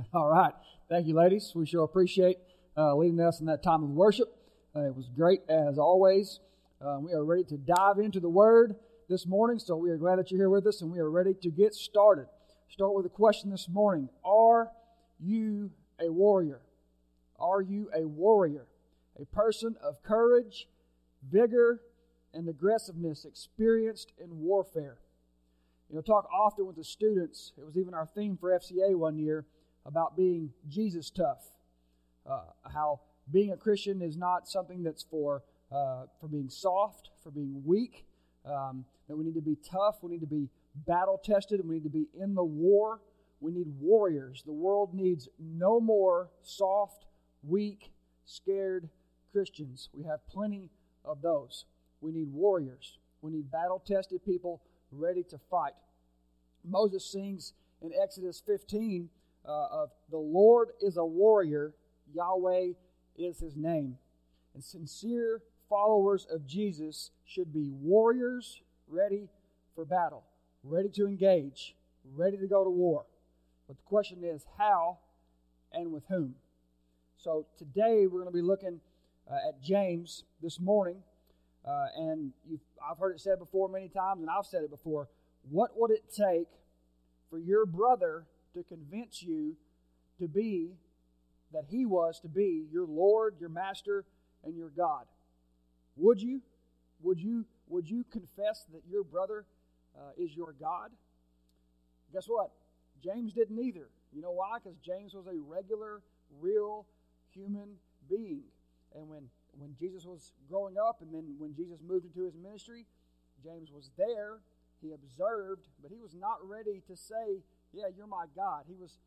All right. Thank you, ladies. We sure appreciate uh, leading us in that time of worship. Uh, it was great as always. Uh, we are ready to dive into the Word this morning, so we are glad that you're here with us and we are ready to get started. Start with a question this morning Are you a warrior? Are you a warrior? A person of courage, vigor, and aggressiveness experienced in warfare. You know, talk often with the students. It was even our theme for FCA one year about being Jesus tough. Uh, how being a Christian is not something that's for uh, for being soft, for being weak. Um, that we need to be tough. We need to be battle tested. We need to be in the war. We need warriors. The world needs no more soft, weak, scared Christians. We have plenty of those. We need warriors. We need battle tested people ready to fight. Moses sings in Exodus 15 uh, of the Lord is a warrior, Yahweh is his name. And sincere followers of Jesus should be warriors ready for battle, ready to engage, ready to go to war. But the question is how and with whom. So today we're going to be looking uh, at James this morning. Uh, and I've heard it said before many times, and I've said it before. What would it take for your brother to convince you to be that he was to be your Lord, your Master, and your God? Would you? Would you? Would you confess that your brother uh, is your God? Guess what? James didn't either. You know why? Because James was a regular, real human being. And when when Jesus was growing up, and then when Jesus moved into his ministry, James was there. He observed, but he was not ready to say, "Yeah, you're my God." He was,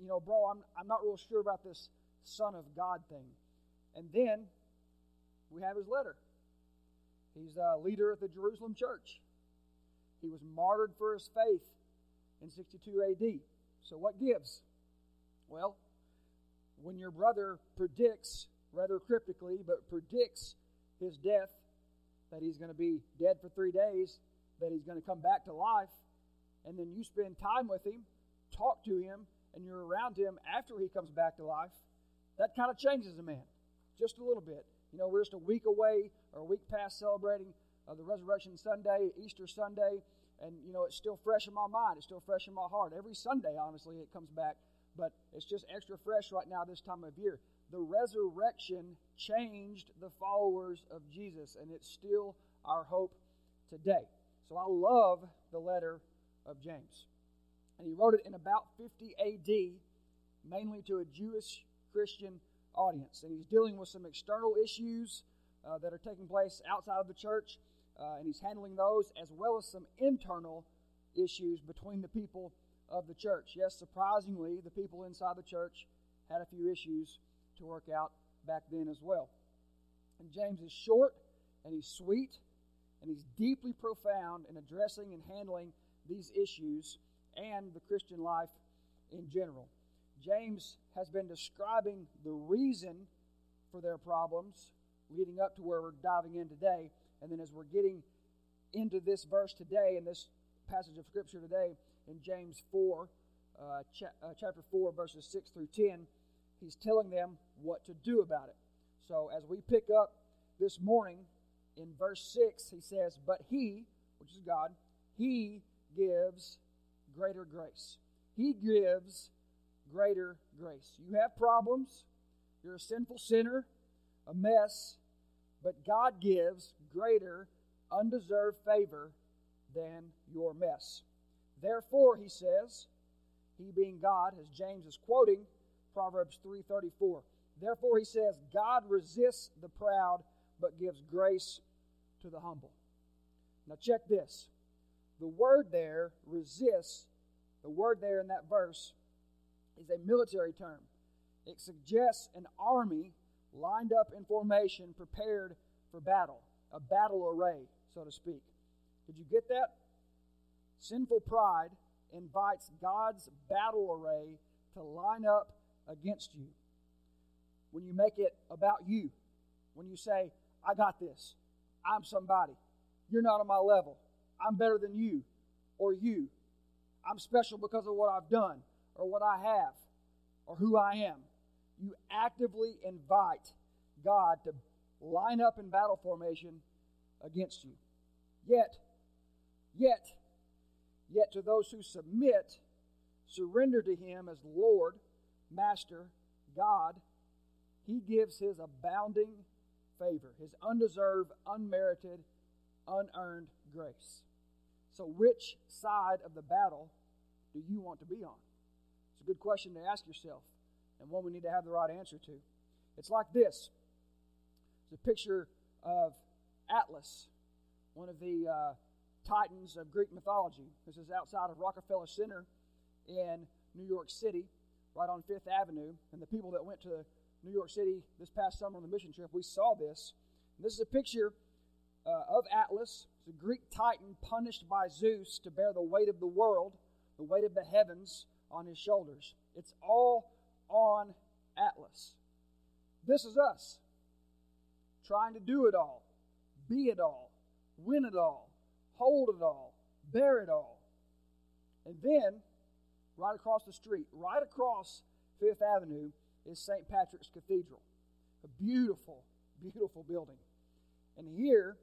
you know, bro, I'm I'm not real sure about this Son of God thing. And then we have his letter. He's a leader at the Jerusalem church. He was martyred for his faith in 62 AD. So what gives? Well, when your brother predicts rather cryptically, but predicts his death, that he's going to be dead for three days, that he's going to come back to life, and then you spend time with him, talk to him, and you're around him after he comes back to life, that kind of changes a man just a little bit. You know, we're just a week away or a week past celebrating uh, the Resurrection Sunday, Easter Sunday, and, you know, it's still fresh in my mind. It's still fresh in my heart. Every Sunday, honestly, it comes back, but it's just extra fresh right now this time of year the resurrection changed the followers of Jesus, and it's still our hope today. So I love the letter of James. And he wrote it in about 50 AD, mainly to a Jewish Christian audience. And he's dealing with some external issues uh, that are taking place outside of the church, uh, and he's handling those as well as some internal issues between the people of the church. Yes, surprisingly, the people inside the church had a few issues to work out back then as well. And James is short and he's sweet and he's deeply profound in addressing and handling these issues and the Christian life in general. James has been describing the reason for their problems leading up to where we're diving in today. And then as we're getting into this verse today, in this passage of Scripture today, in James 4, uh, cha- uh, chapter 4, verses 6 through 10, he's telling them what to do about it. So as we pick up this morning in verse 6, he says, But he, which is God, he gives greater grace. He gives greater grace. You have problems, you're a sinful sinner, a mess, but God gives greater undeserved favor than your mess. Therefore, he says, he being God, as James is quoting, Proverbs 3:34. Therefore he says, God resists the proud but gives grace to the humble. Now check this. The word there, resists, the word there in that verse is a military term. It suggests an army lined up in formation, prepared for battle, a battle array, so to speak. Did you get that? Sinful pride invites God's battle array to line up against you. When you make it about you, when you say, I got this, I'm somebody, you're not on my level, I'm better than you or you, I'm special because of what I've done or what I have. or who I am. You actively invite God to line up in battle formation against you. Yet, yet, yet to those who submit, surrender to Him as Lord, Master, God, He gives His abounding favor, His undeserved, unmerited, unearned grace. So, which side of the battle do you want to be on? It's a good question to ask yourself, and one we need to have the right answer to. It's like this it's a picture of Atlas, one of the uh, titans of Greek mythology. This is outside of Rockefeller Center in New York City, right on Fifth Avenue. And the people that went to New York City this past summer on the mission trip, we saw this. And this is a picture uh, of Atlas, the Greek titan punished by Zeus to bear the weight of the world, the weight of the heavens on his shoulders. It's all on Atlas. This is us, trying to do it all, be it all, win it all, hold it all, bear it all. And then, right across the street, right across Fifth Avenue, is St. Patrick's Cathedral. A beautiful, beautiful building. And here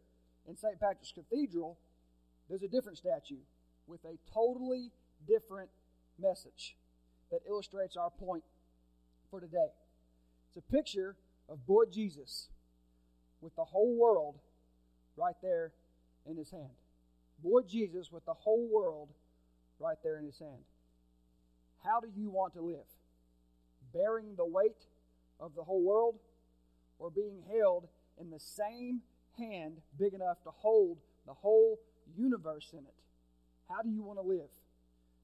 in St. Patrick's Cathedral, there's a different statue with a totally different message that illustrates our point for today. It's a picture of boy Jesus with the whole world right there in his hand. Boy Jesus with the whole world right there in his hand. How do you want to live? Bearing the weight of the whole world or being held in the same hand big enough to hold the whole universe in it? How do you want to live?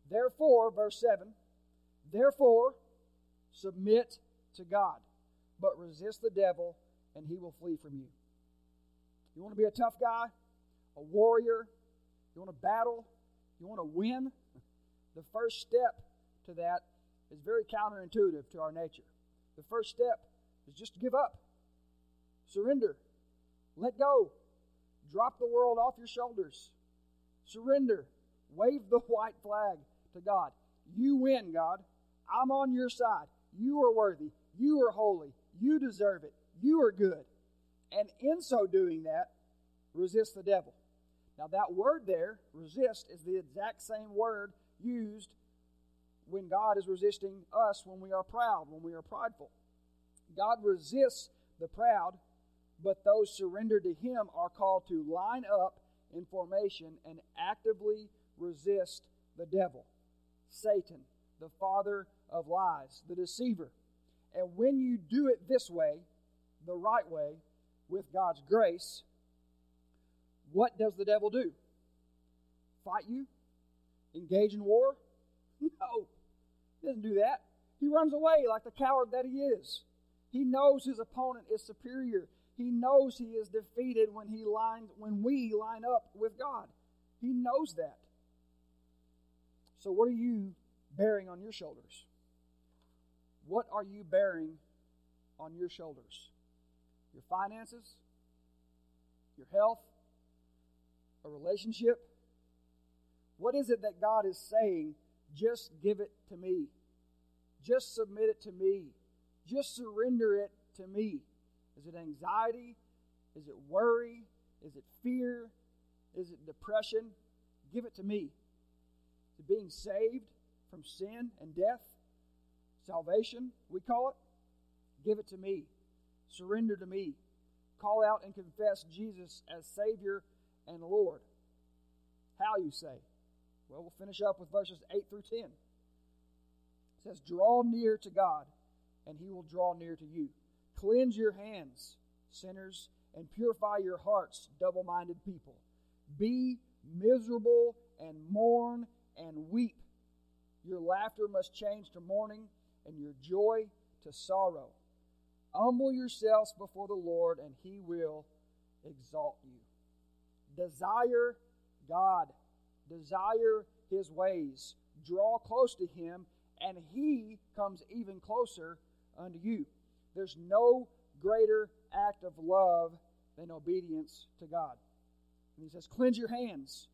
Therefore, verse 7 Therefore, submit to God, but resist the devil, and he will flee from you. You want to be a tough guy, a warrior, you want to battle, you want to win? The first step to that is very counterintuitive to our nature. The first step is just to give up, surrender, let go, drop the world off your shoulders, surrender, wave the white flag to God. You win, God. I'm on your side. You are worthy. You are holy. You deserve it. You are good. And in so doing that, resist the devil. Now, that word there, resist, is the exact same word used when God is resisting us when we are proud, when we are prideful. God resists the proud, but those surrendered to Him are called to line up in formation and actively resist the devil, Satan, the father of lies, the deceiver. And when you do it this way, the right way, with God's grace, what does the devil do? Fight you? Engage in war? No, he doesn't do that. He runs away like the coward that he is. He knows his opponent is superior. He knows he is defeated when he lines when we line up with God. He knows that. So what are you bearing on your shoulders? What are you bearing on your shoulders? Your finances? Your health? A relationship? What is it that God is saying? Just give it to me. Just submit it to me. Just surrender it to me. Is it anxiety? Is it worry? Is it fear? Is it depression? Give it to me. To being saved from sin and death? Salvation, we call it. Give it to me. Surrender to me. Call out and confess Jesus as Savior and Lord. How you say? Well, we'll finish up with verses 8 through 10. It says, Draw near to God, and he will draw near to you. Cleanse your hands, sinners, and purify your hearts, double minded people. Be miserable and mourn and weep. Your laughter must change to mourning, and your joy to sorrow. Humble yourselves before the Lord, and he will exalt you. Desire God, desire his ways. Draw close to him, and he comes even closer unto you. There's no greater act of love than obedience to God. And he says, Cleanse your hands,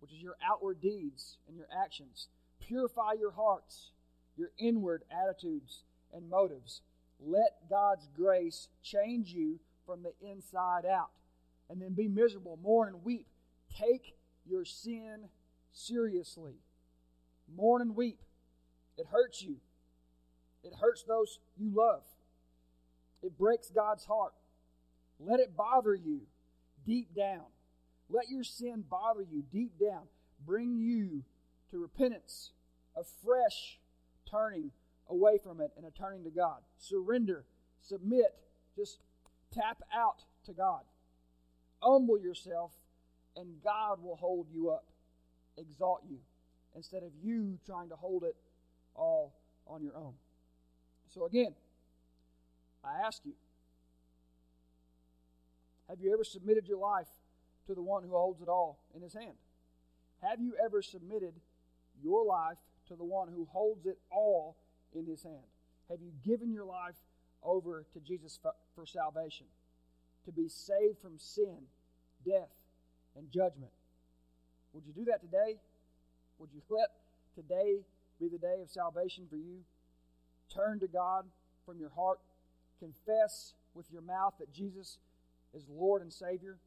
which is your outward deeds and your actions. Purify your hearts, your inward attitudes. and motives. Let God's grace change you from the inside out. And then be miserable, mourn, and weep. Take your sin seriously. Mourn and weep. It hurts you, it hurts those you love. It breaks God's heart. Let it bother you deep down. Let your sin bother you deep down. Bring you to repentance, a fresh turning away from it and a turning to God. Surrender, submit, just tap out to God. Humble yourself, and God will hold you up, exalt you, instead of you trying to hold it all on your own. So, again, I ask you have you ever submitted your life to the one who holds it all in his hand? Have you ever submitted your life to the one who holds it all in his hand? Have you given your life over to Jesus for, for salvation, to be saved from sin, death, and judgment? Would you do that today? Would you let today be the day of salvation for you? Turn to God from your heart. Confess with your mouth that Jesus is Lord and Savior.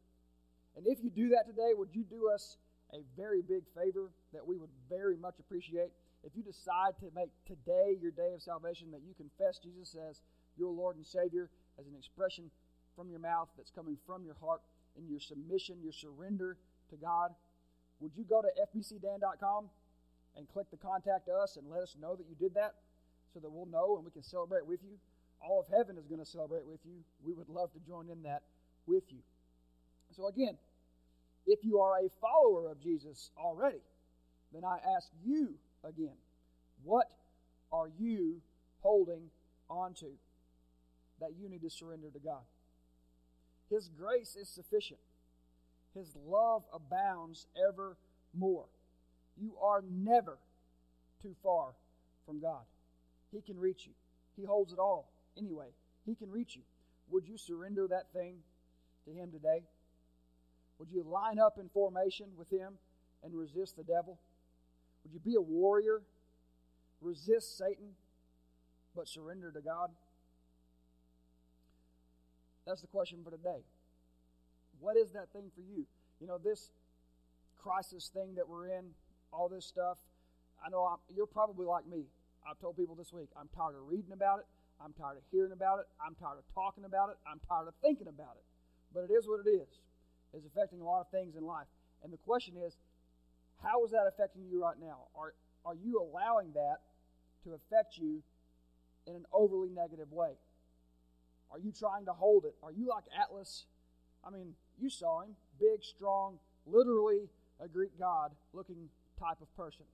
And if you do that today, would you do us a very big favor that we would very much appreciate? If you decide to make today your day of salvation, that you confess Jesus as your Lord and Savior, as an expression from your mouth that's coming from your heart in your submission, your surrender to God, would you go to fbcdan.com and click the contact us and let us know that you did that so that we'll know and we can celebrate with you? All of heaven is going to celebrate with you. We would love to join in that with you. So, again, if you are a follower of Jesus already, then I ask you again, what are you holding onto that you need to surrender to God? His grace is sufficient. His love abounds ever more. You are never too far from God. He can reach you. He holds it all anyway. He can reach you. Would you surrender that thing to Him today? Would you line up in formation with Him and resist the devil? Would you be a warrior, resist Satan, but surrender to God? That's the question for today. What is that thing for you? You know, this crisis thing that we're in, all this stuff, I know I'm, you're probably like me. I've told people this week, I'm tired of reading about it. I'm tired of hearing about it. I'm tired of talking about it. I'm tired of thinking about it. But it is what it is. It's affecting a lot of things in life. And the question is, how is that affecting you right now? Are, are you allowing that to affect you in an overly negative way? Are you trying to hold it? Are you like Atlas? I mean, you saw him, big, strong, literally a Greek god looking type of person.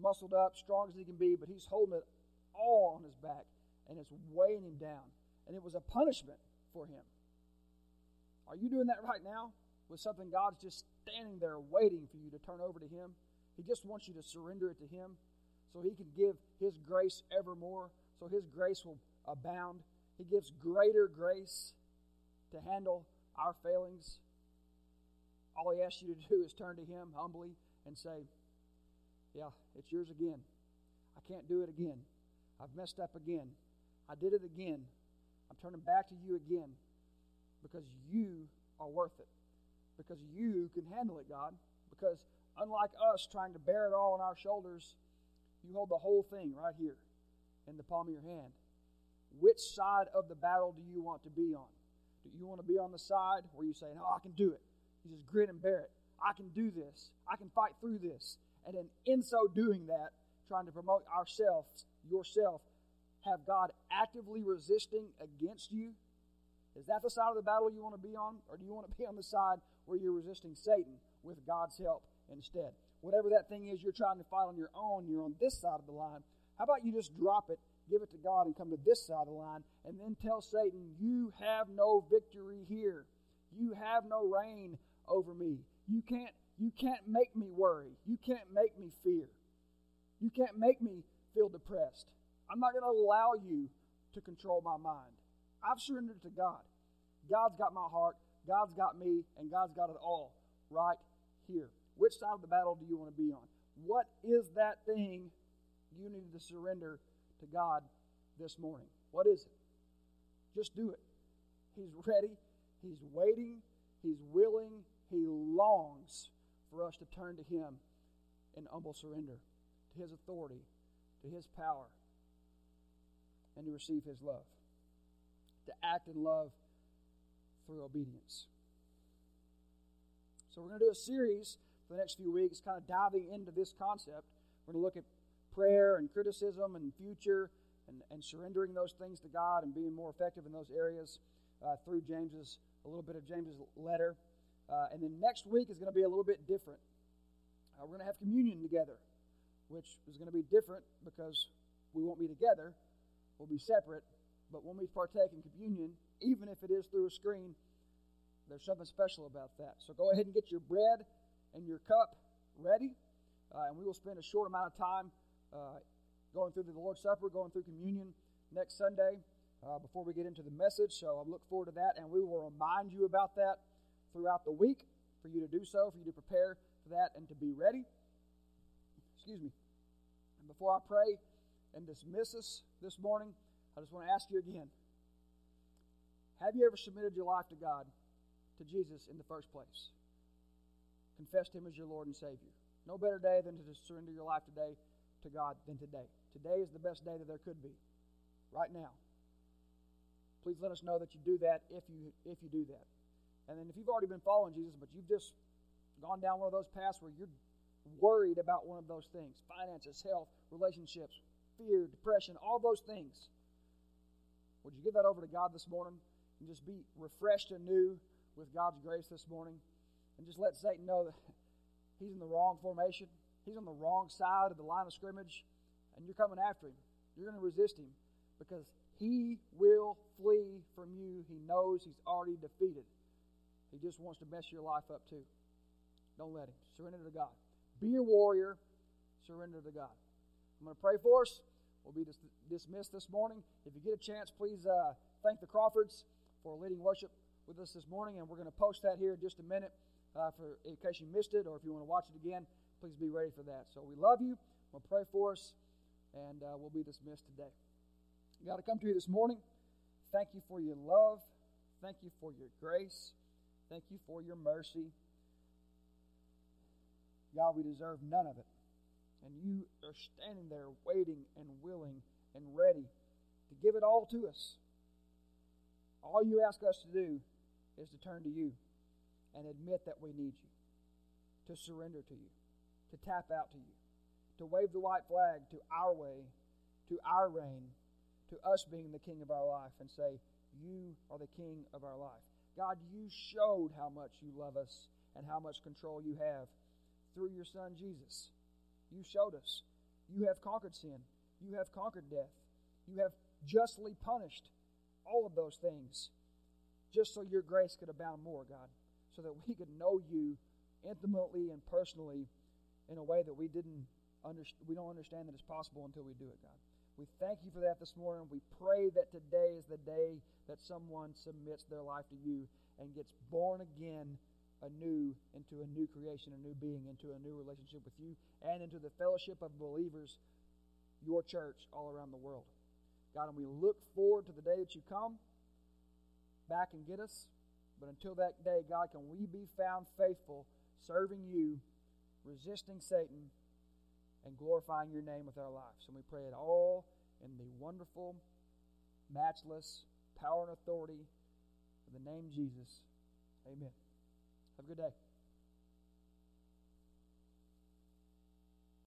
Muscled up, strong as he can be, but he's holding it all on his back and it's weighing him down. And it was a punishment for him. Are you doing that right now with something God's just standing there waiting for you to turn over to Him? He just wants you to surrender it to Him so He can give His grace evermore, so His grace will abound. He gives greater grace to handle our failings. All He asks you to do is turn to Him humbly and say, Yeah, it's yours again. I can't do it again. I've messed up again. I did it again. I'm turning back to you again because you are worth it. Because you can handle it, God. Because unlike us trying to bear it all on our shoulders, you hold the whole thing right here in the palm of your hand. Which side of the battle do you want to be on? Do you want to be on the side where you say, No, I can do it? You just grit and bear it. I can do this. I can fight through this. And then, in so doing that, trying to promote ourselves, yourself, have God actively resisting against you is that the side of the battle you want to be on? Or do you want to be on the side where you're resisting Satan with God's help instead? Whatever that thing is you're trying to fight on your own, you're on this side of the line. How about you just drop it, give it to God, and come to this side of the line, and then tell Satan, You have no victory here. You have no reign over me. You can't, you can't make me worry. You can't make me fear. You can't make me feel depressed. I'm not going to allow you to control my mind. I've surrendered to God. God's got my heart, God's got me, and God's got it all right here. Which side of the battle do you want to be on? What is that thing you need to surrender to God this morning? What is it? Just do it. He's ready. He's waiting. He's willing. He longs for us to turn to Him in humble surrender to His authority, to His power, and to receive His love, to act in love through obedience. So, we're going to do a series for the next few weeks, kind of diving into this concept. We're going to look at prayer and criticism and future and, and surrendering those things to God and being more effective in those areas uh, through James's, a little bit of James's letter. Uh, and then next week is going to be a little bit different. Uh, we're going to have communion together, which is going to be different because we won't be together. We'll be separate. But when we partake in communion, even if it is through a screen, there's something special about that. So go ahead and get your bread and your cup ready. Uh, and we will spend a short amount of time uh, going through the Lord's Supper, going through communion next Sunday uh, before we get into the message. So I look forward to that, and we will remind you about that throughout the week for you to do so, for you to prepare for that and to be ready. Excuse me. And before I pray and dismiss us this morning, I just want to ask you again Have you ever submitted your life to God, to Jesus in the first place? Confessed Him as your Lord and Savior. No better day than to surrender your life today to God than today. Today is the best day that there could be. Right now. Please let us know that you do that if you if you do that. And then if you've already been following Jesus, but you've just gone down one of those paths where you're worried about one of those things finances, health, relationships, fear, depression, all those things. Would you give that over to God this morning and just be refreshed anew with God's grace this morning? And just let Satan know that he's in the wrong formation, he's on the wrong side of the line of scrimmage, and you're coming after him. You're going to resist him because he will flee from you. He knows he's already defeated. He just wants to mess your life up too. Don't let him. Surrender to God. Be a warrior. Surrender to God. I'm going to pray for us. We'll be dis- dismissed this morning. If you get a chance, please uh, thank the Crawfords for leading worship with us this morning, and we're going to post that here in just a minute uh, for in case you missed it or if you want to watch it again. Please be ready for that. So we love you. We'll pray for us, and uh, we'll be dismissed today. God, to come to you this morning. Thank you for your love. Thank you for your grace. Thank you for your mercy. God, we deserve none of it. And you are standing there waiting and willing and ready to give it all to us. All you ask us to do is to turn to you and admit that we need you, to surrender to you, to tap out to you, to wave the white flag to our way, to our reign, to us being the king of our life, and say, You are the king of our life. God, you showed how much you love us and how much control you have through your Son Jesus. You showed us. You have conquered sin. You have conquered death. You have justly punished all of those things just so your grace could abound more, God, so that we could know you intimately and personally in a way that we didn't understand. We don't understand that it's possible until we do it, God. We thank you for that this morning. We pray that today is the day that someone submits their life to you and gets born again anew into a new creation, a new being, into a new relationship with you, and into the fellowship of believers, your church, all around the world. God, and we look forward to the day that you come back and get us. But until that day, God, can we be found faithful, serving you, resisting Satan, and glorifying your name with our lives. And we pray it all in the wonderful, matchless power and authority of the name Jesus. Amen. Have a good day.